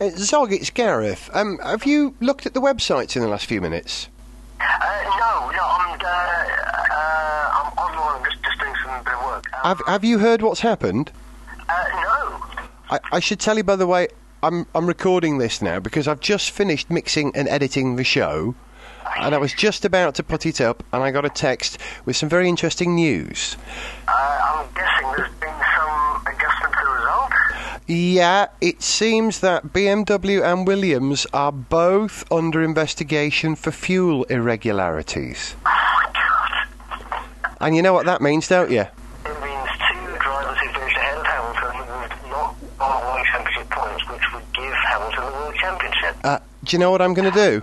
Uh, Zog, it's Gareth. Um, have you looked at the websites in the last few minutes? Uh, no, no, I'm, uh, uh, I'm online, I'm just, just doing some bit of work. Um, Have Have you heard what's happened? uh, no. I, I should tell you, by the way, I'm I'm recording this now because I've just finished mixing and editing the show, and I was just about to put it up, and I got a text with some very interesting news. Uh, I'm guessing there's been some adjustment to the result. Yeah, it seems that BMW and Williams are both under investigation for fuel irregularities. Oh god. And you know what that means, don't you? It means two drivers who finished ahead of Hamilton would not World Championship points, which would give Hamilton the World Championship. Uh, do you know what I'm going to do?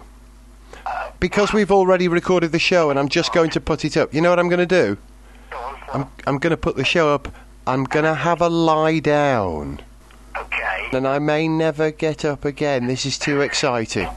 Because we've already recorded the show and I'm just going to put it up. You know what I'm going to do? I'm I'm going to put the show up. I'm going to have a lie down. Okay. And I may never get up again. This is too exciting.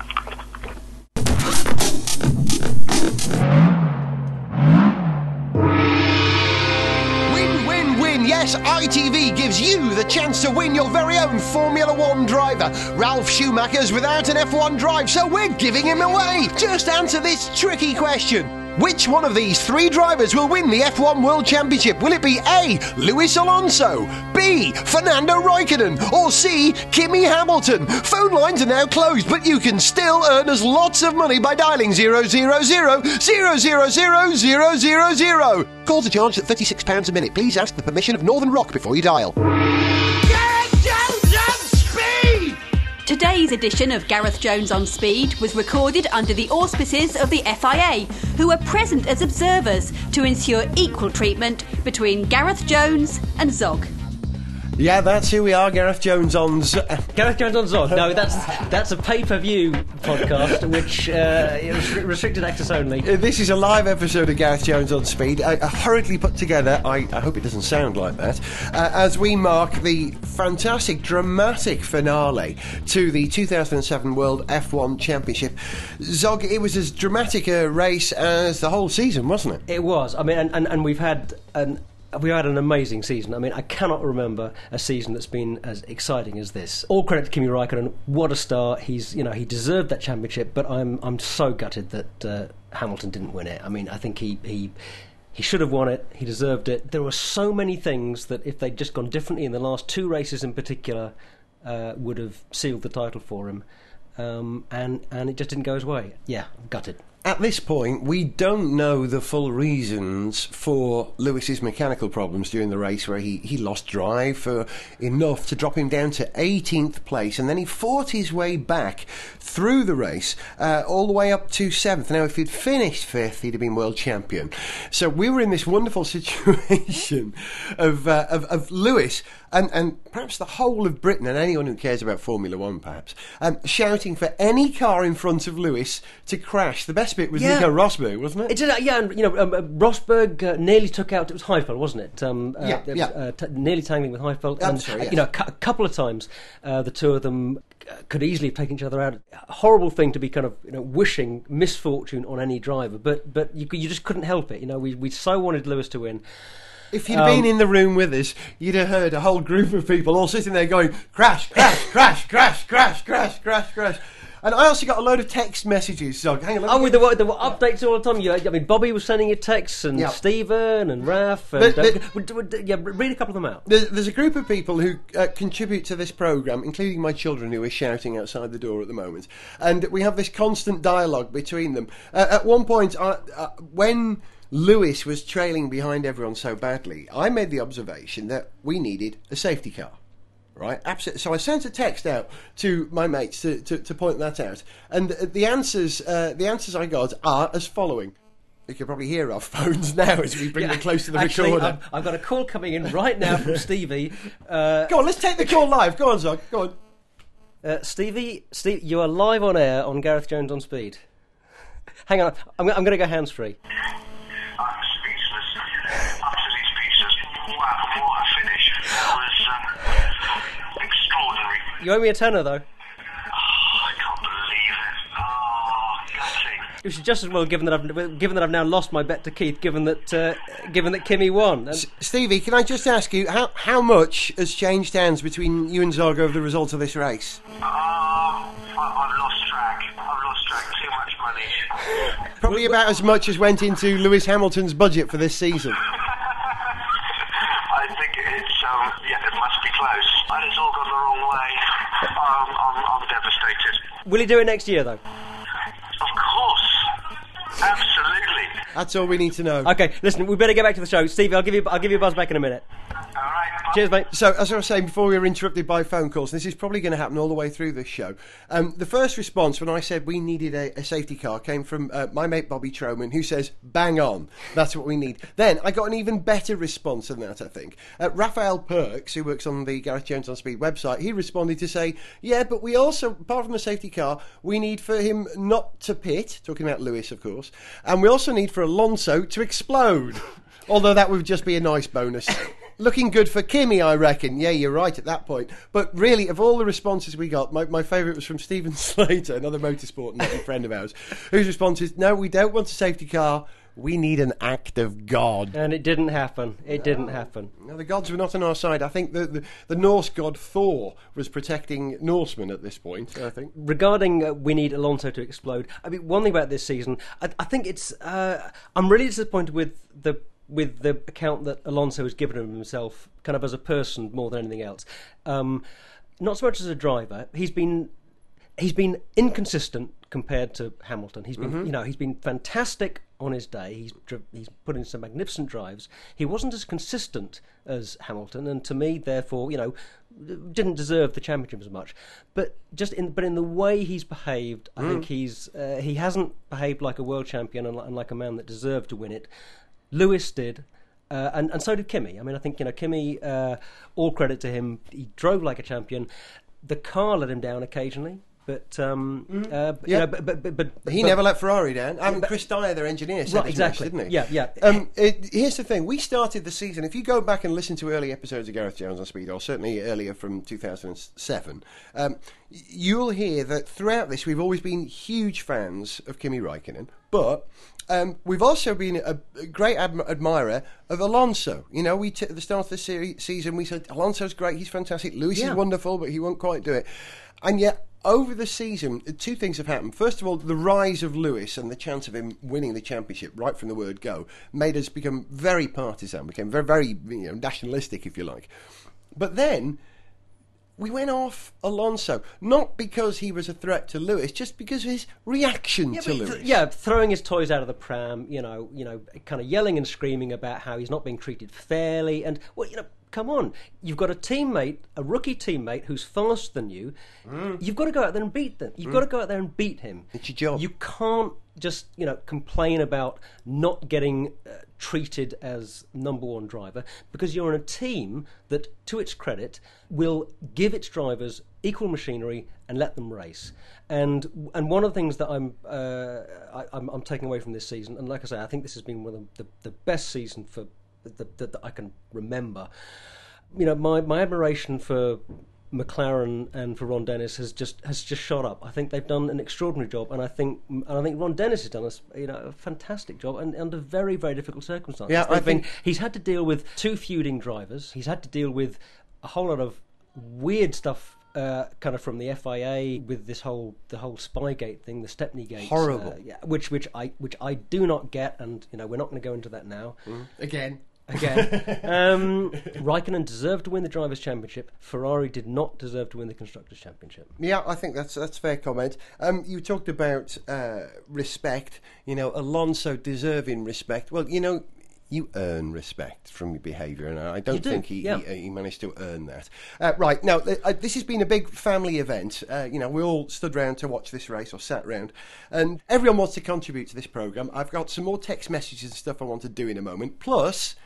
Win, win, win. Yes, ITV gives you the chance to win your very own Formula One driver. Ralf Schumacher's without an F1 drive, so we're giving him away. Just answer this tricky question. Which one of these three drivers will win the F1 World Championship? Will it be A. Lewis Alonso, B. Fernando Raikkonen, or C. Kimi Hamilton? Phone lines are now closed, but you can still earn us lots of money by dialing 000 000 000 Calls are charged at £36 a minute. Please ask the permission of Northern Rock before you dial. Today's edition of Gareth Jones on Speed was recorded under the auspices of the FIA, who were present as observers to ensure equal treatment between Gareth Jones and Zog. Yeah, that's who we are, Gareth Jones on. Z- Gareth Jones on Zog. No, that's that's a pay-per-view podcast, which uh, is restricted access only. Uh, This is a live episode of Gareth Jones on Speed, uh, hurriedly put together. I, I hope it doesn't sound like that. Uh, as we mark the fantastic, dramatic finale to the 2007 World F1 Championship. Zog, it was as dramatic a race as the whole season, wasn't it? It was. I mean, and, and, and we've had an we had an amazing season. I mean, I cannot remember a season that's been as exciting as this. All credit to Kimi Raikkonen. What a start! He's you know he deserved that championship, but I'm I'm so gutted that uh, Hamilton didn't win it. I mean, I think he he. He should have won it. He deserved it. There were so many things that, if they'd just gone differently in the last two races in particular, uh, would have sealed the title for him. Um, and and it just didn't go his way. Yeah, gutted. At this point, we don't know the full reasons for Lewis's mechanical problems during the race, where he, he lost drive for enough to drop him down to 18th place, and then he fought his way back through the race, uh, all the way up to 7th. Now, if he'd finished 5th, he'd have been world champion. So we were in this wonderful situation of, uh, of, of Lewis and, and perhaps the whole of Britain and anyone who cares about Formula One, perhaps, um, shouting for any car in front of Lewis to crash. The best bit was Yeah. Nico Rosberg, wasn't it? It did, uh, yeah, and you know, um, uh, Rosberg uh, nearly took out. It was Heidfeld, wasn't it? Um, uh, Yeah, it was, yeah. Uh, t- nearly tangling with Heidfeld. I'm and, sorry, uh, yes. You know, a cou- a couple of times, uh, the two of them could easily have taken each other out. A horrible thing to be kind of you know wishing misfortune on any driver, but but you, you just couldn't help it. You know, we we so wanted Lewis to win. If you had um, been in the room with us, you'd have heard a whole group of people all sitting there going crash, crash, crash, crash, crash, crash, crash, crash. And I also got a load of text messages. So hang on. Oh, with the, the updates all the time. You, I mean, Bobby was sending you texts, and yep. Stephen, and Raph. and uh, yeah, read a couple of them out. There's, there's a group of people who uh, contribute to this program, including my children, who are shouting outside the door at the moment, and we have this constant dialogue between them. Uh, at one point, uh, when Lewis was trailing behind everyone so badly, I made the observation that we needed a safety car. Right, absolutely. So I sent a text out to my mates to, to, to point that out, and the answers uh, the answers I got are as following. You can probably hear our phones now as we bring them close to the Actually, recorder. I've, I've got a call coming in right now from Stevie. Uh, Go on, let's take the call live. Go on, Zog. Go on. uh, Stevie, Steve, you are live on air on Gareth Jones on Speed. Hang on, I'm, I'm going to go hands free. You owe me a tenner, though. Oh, oh, it was just as well, given that I've given that I've now lost my bet to Keith, given that uh, given that Kimi won. Stevie, can I just ask you how how much has changed hands between you and Zargo over the result of this race? Oh, I've lost track. I've lost track. Too much money. Probably about as much as went into Lewis Hamilton's budget for this season. Will he do it next year, though? Of course. Absolutely. That's all we need to know. Okay, listen, we better get back to the show. Stevie, I'll give you, I'll give you a buzz back in a minute. Cheers, mate. So, as I was saying before, we were interrupted by phone calls. This is probably going to happen all the way through this show. Um, the first response when I said we needed a, a safety car came from uh, my mate Bobby Troman, who says, "Bang on, that's what we need." Then I got an even better response than that. I think uh, Raphael Perks, who works on the Gareth Jones on Speed website, he responded to say, "Yeah, but we also, apart from a safety car, we need for him not to pit." Talking about Lewis, of course, and we also need for Alonso to explode. Although that would just be a nice bonus. Looking good for Kimi, I reckon. Yeah, you're right at that point. But really, of all the responses we got, my, my favourite was from Stephen Slater, another motorsport friend of ours, whose response is No, we don't want a safety car. We need an act of God. And it didn't happen. It didn't happen. Now, the gods were not on our side. I think the, the, the Norse god Thor was protecting Norsemen at this point, I think. regarding uh, we need Alonso to explode. I mean, one thing about this season, I, I think it's. Uh, I'm really disappointed with the with the account that Alonso has given of himself, kind of as a person more than anything else. Um, not so much as a driver. He's been he's been inconsistent compared to Hamilton. He's been, you know, he's been fantastic on his day. He's he's put in some magnificent drives. He wasn't as consistent as Hamilton, and to me, therefore, you know, didn't deserve the championship as much. But just in but in the way he's behaved, I think he's uh, he hasn't behaved like a world champion and like a man that deserved to win it. Lewis did. Uh, and, and so did Kimi. I mean, I think you know Kimi. Uh, all credit to him. He drove like a champion. The car let him down occasionally, but um, uh, but, you Yeah. know, but, but, but, but He but- never let Ferrari down. I mean, Chris Dyer, their engineer, said Right, exactly. much, didn't he? Yeah, yeah. Um, it, here's the thing: we started the season. If you go back and listen to early episodes of Gareth Jones on Speed, or certainly earlier from 2007, um, you'll hear that throughout this we've always been huge fans of Kimi Raikkonen, but. Um, we've also been a, a great adm- admirer of Alonso. You know, we t- at the start of the seri- season we said Alonso's great, he's fantastic. Lewis Yeah. is wonderful, but he won't quite do it. And yet, over the season, two things have happened. First of all, the rise of Lewis and the chance of him winning the championship right from the word go made us become very partisan, became very, very you know, nationalistic, if you like. But then we went off Alonso, not because he was a threat to Lewis, just because of his reaction Yeah, to Lewis. th- yeah, throwing his toys out of the pram, you know, you know, kind of yelling and screaming about how he's not being treated fairly, and well, you know, come on, you've got a teammate, a rookie teammate who's faster than you. You've got to go out there and beat them. You've got to go out there and beat him. It's your job. You can't just you know complain about not getting uh, treated as number one driver because you're in a team that, to its credit, will give its drivers equal machinery and let them race. And and one of the things that I'm uh, I, I'm, I'm taking away from this season, and like I say, I think this has been one of the, the, the best season for that, that, that I can remember. You know, my, my admiration for McLaren and for Ron Dennis has just has just shot up. I think they've done an extraordinary job, and I think and I think Ron Dennis has done a you know a fantastic job, and under very very difficult circumstances. Yeah, I think- he's had to deal with two feuding drivers. He's had to deal with a whole lot of weird stuff. Uh, kind of from the FIA with this whole the whole Spygate thing, the Stepney Gate, Horrible. uh, yeah, which which I which I do not get, and you know we're not going to go into that now Again. Again. um, Raikkonen deserved to win the Drivers' Championship. Ferrari did not deserve to win the Constructors' Championship. Yeah, I think that's that's a fair comment. Um, you talked about uh, respect. You know, Alonso deserving respect. Well, you know, you earn respect from your behaviour, and I don't do, think he, yeah. he, he managed to earn that. Uh, right now, th- uh, this has been a big family event. Uh, you know, we all stood round to watch this race, or sat round, and everyone wants to contribute to this program. I've got some more text messages and stuff I want to do in a moment. Plus.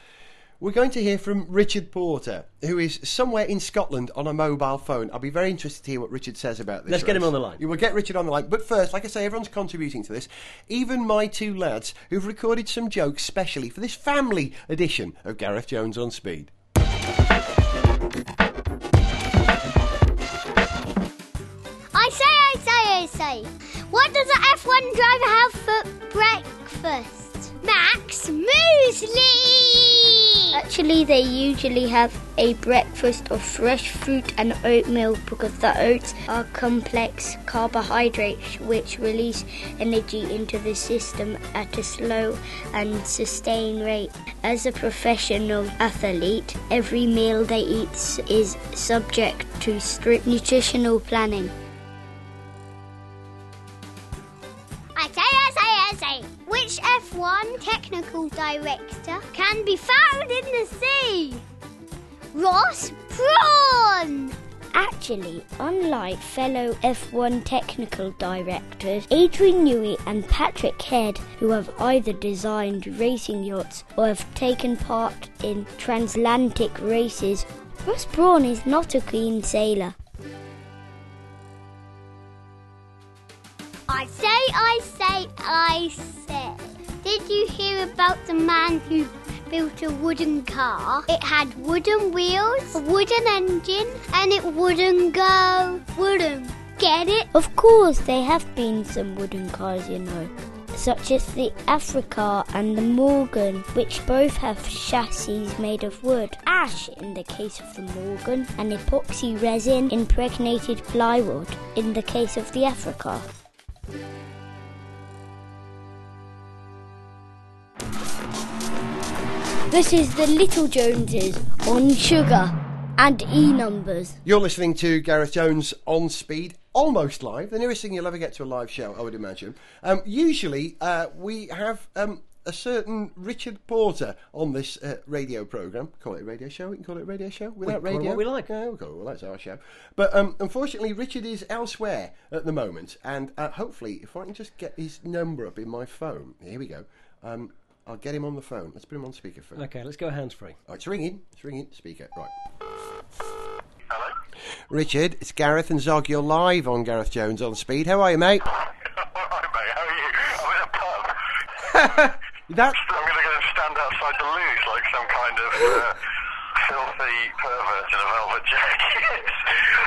We're going to hear from Richard Porter, who is somewhere in Scotland on a mobile phone. I'll be very interested to hear what Richard says about this. Let's get him on the line. You will get Richard on the line. But first, like I say, everyone's contributing to this. Even my two lads, who've recorded some jokes specially for this family edition of Gareth Jones on Speed. I say, I say, I say. What does an F1 driver have for breakfast? Max Muesli! Actually, they usually have a breakfast of fresh fruit and oatmeal because the oats are complex carbohydrates which release energy into the system at a slow and sustained rate. As a professional athlete, every meal they eat is subject to strict nutritional planning. Can be found in the sea? Ross Brawn! Actually, unlike fellow F1 technical directors Adrian Newey and Patrick Head, who have either designed racing yachts or have taken part in transatlantic races, Ross Brawn is not a keen sailor. I say, I say, I say. Did you hear about the man who built a wooden car? It had wooden wheels, a wooden engine, and it wouldn't go. Wooden. Get it? Of course, there have been some wooden cars, you know. Such as the Africa and the Morgan, which both have chassis made of wood. Ash in the case of the Morgan, and epoxy resin impregnated plywood in the case of the Africa. This is the Little Joneses on sugar and E numbers. You're listening to Gareth Jones on speed, almost live. The nearest thing you'll ever get to a live show, I would imagine. Um, usually, uh, we have um, a certain Richard Porter on this uh, radio program. Call it a radio show. We can call it a radio show without call it radio. what we like. Yeah, we call it. Well, that's our show. But um, unfortunately, Richard is elsewhere at the moment, and uh, hopefully, if I can just get his number up in my phone, here we go. I'll get him on the phone. Let's put him on speakerphone. Okay, let's go hands free. Oh, it's ringing. It's ringing. Speaker. Right. Hello? Richard, it's Gareth and Zog. You're live on Gareth Jones on Speed. How are you, mate? Alright, mate, how are you? I'm in a pub. That I'm going to go and stand outside the loos like some kind of uh, filthy pervert in a velvet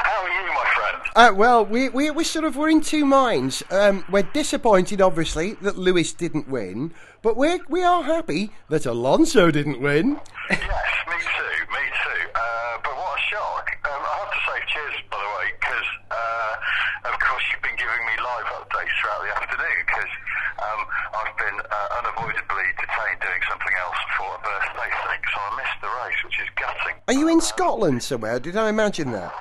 how are you, my friend? uh, well, we we we sort of we're in two minds. Um, we're disappointed, obviously, that Lewis didn't win, but we we are happy that Alonso didn't win. Yes, me too, me too. Uh, but what a shock. Um, I have to say cheers, by the way, because, uh, of course, you've been giving me live updates throughout the afternoon, because um, I've been uh, unavoidably detained doing something else for a birthday thing, so I missed the race, which is gutting. Are you in Scotland somewhere? Did I imagine that?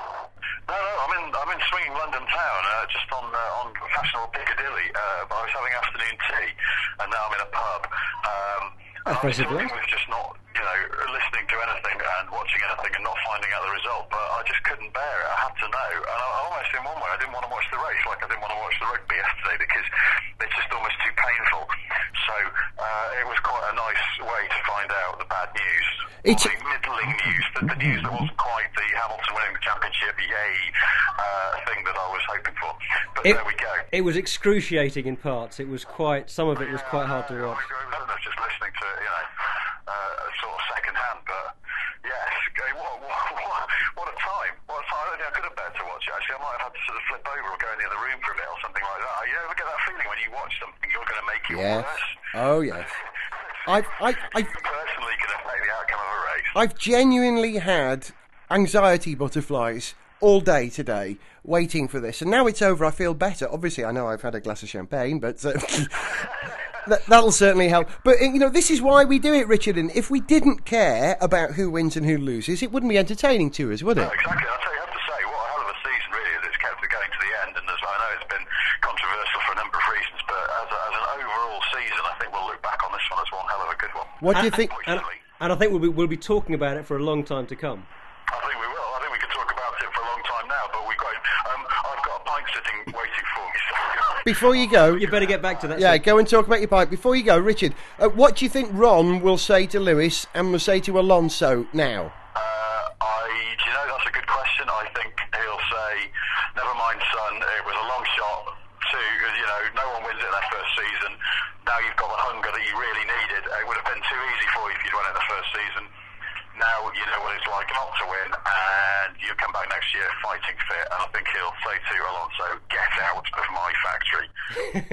No, no, I'm in, I'm in swinging London town, uh, just on uh, on fashionable Piccadilly. Uh, I was having afternoon tea, and now I'm in a pub. Um, That's I very was with just not, you know, listening to anything and watching anything and not finding out the result. But I just couldn't bear it. I had to know, and I, almost in one way, I didn't want to watch the race, like I didn't want to watch the rugby yesterday because it's just almost too painful. So uh, it was quite a nice way to find out the bad news. It's- Or the middling news, the, the news that wasn't quite the Hamilton winning the championship, yay, uh, thing that I was hoping for. But It, there we go. it was excruciating in parts. It was quite. Some of it was quite hard to watch. I know, just listening to you know, uh, sort of second hand, but yes, what, what, what, what a time. What a time. I don't think I could have better to watch it, actually. I might have had to sort of flip over or go in the other room for a bit or something like that. You ever get that feeling when you watch something you're going to make it Yes. worse? Oh yes. I've I I personally can affect the outcome of a race. I've genuinely had anxiety butterflies all day today waiting for this, and now it's over. I feel better. Obviously, I know I've had a glass of champagne, but uh, that, that'll certainly help. But uh, you know, this is why we do it, Richard. And if we didn't care about who wins and who loses, it wouldn't be entertaining to us, would it? No, exactly. I'll tell you, I have to say, what a hell of a season, really, that's kept it going to the end. And as I know it's been controversial for a number of reasons, but as, a, as an overall season, I think we'll look back on this one as one hell of a good one. What do you think? And, and I think we'll be, we'll be talking about it for a long time to come. I think we will. I think we can talk about it for a long time now, but we got. Um, I've got a pint sitting waiting for me. So Before you go, You better get back to that. yeah, soon. go and talk about your bike. Before you go, Richard, uh, what do you think Ron will say to Lewis and will say to Alonso now? Uh, I, do you know, that's a good question. I think he'll say, never mind, son, it was a long shot. To, you know, no one wins it in their first season. Now you've got the hunger that you really needed. It would have been too easy for you if you'd won it the first season. Now you know what it's like not to win, and you come back next year fighting fit. And I think he'll say to Alonso, get out of my factory.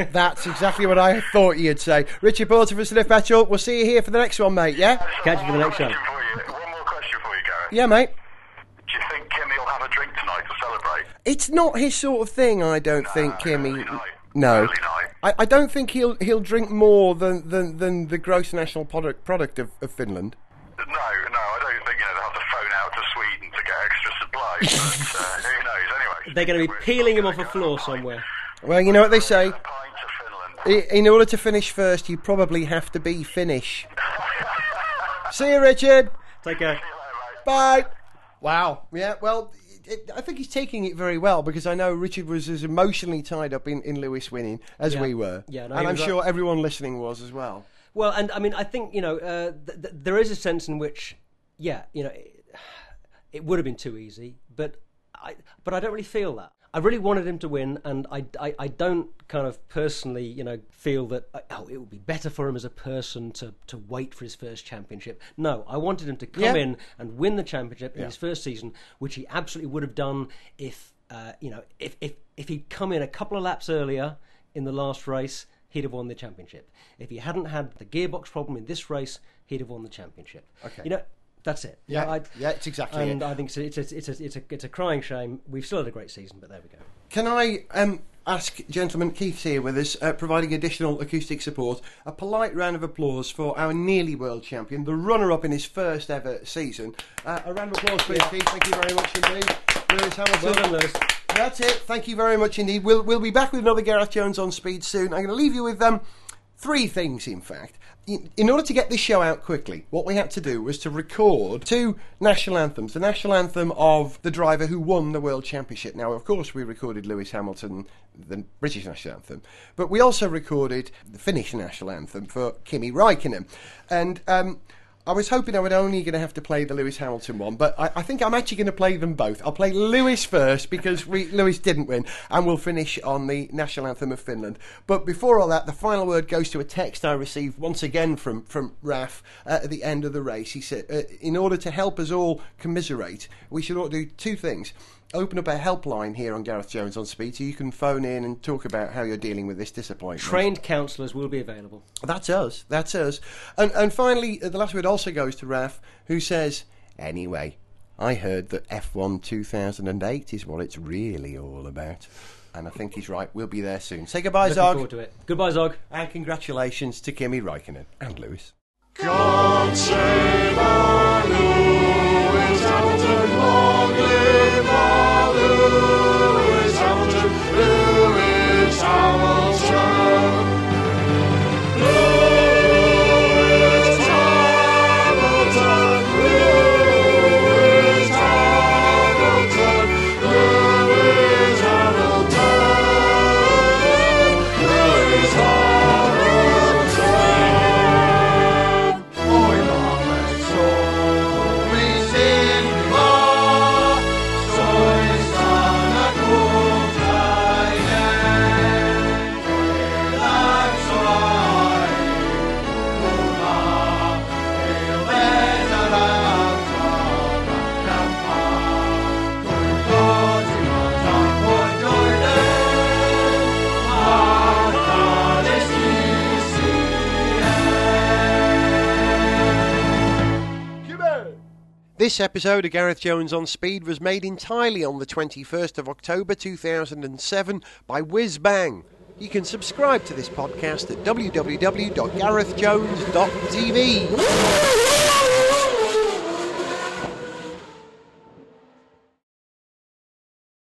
That's exactly what I thought you'd say. Richard Porter for Sniff Petrol. We'll see you here for the next one, mate, yeah? Catch you for the next one. One more Question for you. Gareth. Yeah, mate. Do you think Kimi will have a drink tonight to celebrate? It's not his sort of thing, I don't think, Kimi. No. I, I don't think he'll he'll drink more than, than, than the gross national product product of, of Finland. No, no, I don't think you know they'll have to phone out to Sweden to get extra but uh, who knows? Anyway, They're going to be peeling him off a floor go somewhere. Well, you know what they say. A pint to Finland. I- In order to finish first, you probably have to be Finnish. See you, Richard. Take care. See you later, mate. Bye. Wow. Yeah. Well, it, I think he's taking it very well because I know Richard was as emotionally tied up in, in Lewis winning as Yeah. we were. Yeah, no, and I'm was, sure everyone listening was as well. Well, and I mean, I think you know, uh, th- th- there is a sense in which, yeah, you know, it, would have been too easy, but I, but I don't really feel that. I really wanted him to win, and I, I, I don't kind of personally, you know, feel that oh, it would be better for him as a person to, to wait for his first championship. No, I wanted him to come Yeah. in and win the championship in his first season, which he absolutely would have done if, uh, you know, if, if if he'd come in a couple of laps earlier in the last race he'd have won the championship. If he hadn't had the gearbox problem in this race, he'd have won the championship. Okay. You know, that's it. Yeah, I, yeah, it's exactly And it. I think it's a, it's, a, it's, a, it's, a, it's a crying shame. We've still had a great season, but there we go. Can I um, ask, gentlemen, Keith's here with us, uh, providing additional acoustic support, a polite round of applause for our nearly world champion, the runner up in his first ever season. Uh, a round of applause, please, Keith. Thank you very much indeed. Lewis Hamilton. Well done, Lewis. That's it. Thank you very much indeed. We'll, we'll be back with another Gareth Jones on speed soon. I'm going to leave you with um, three things, in fact. In, order to get this show out quickly, what we had to do was to record two national anthems. The national anthem of the driver who won the World Championship. Now, of course, we recorded Lewis Hamilton, the British national anthem, but we also recorded the Finnish national anthem for Kimi Raikkonen. And um, I was hoping I was only going to have to play the Lewis Hamilton one, but I, I think I'm actually going to play them both. I'll play Lewis first because we, Lewis didn't win, and we'll finish on the national anthem of Finland. But before all that, the final word goes to a text I received once again from from Raf uh, at the end of the race. He said, uh, "In order to help us all commiserate, we should all do two things." Open up a helpline here on Gareth Jones on Speed so you can phone in and talk about how you're dealing with this disappointment. Trained counsellors will be available. That's us. That's us. And and finally, uh, the last word also goes to Raf, who says, "Anyway, I heard that F1 2008 is what it's really all about." And I think he's right. We'll be there soon. Say goodbye, Looking Zog. forward to it. Goodbye, Zog. And congratulations to Kimi Raikkonen and Lewis. God save our Lewis This episode of Gareth Jones on Speed was made entirely on the 21st of October 2007 by Whiz Bang. You can subscribe to this podcast at www.garethjones.tv.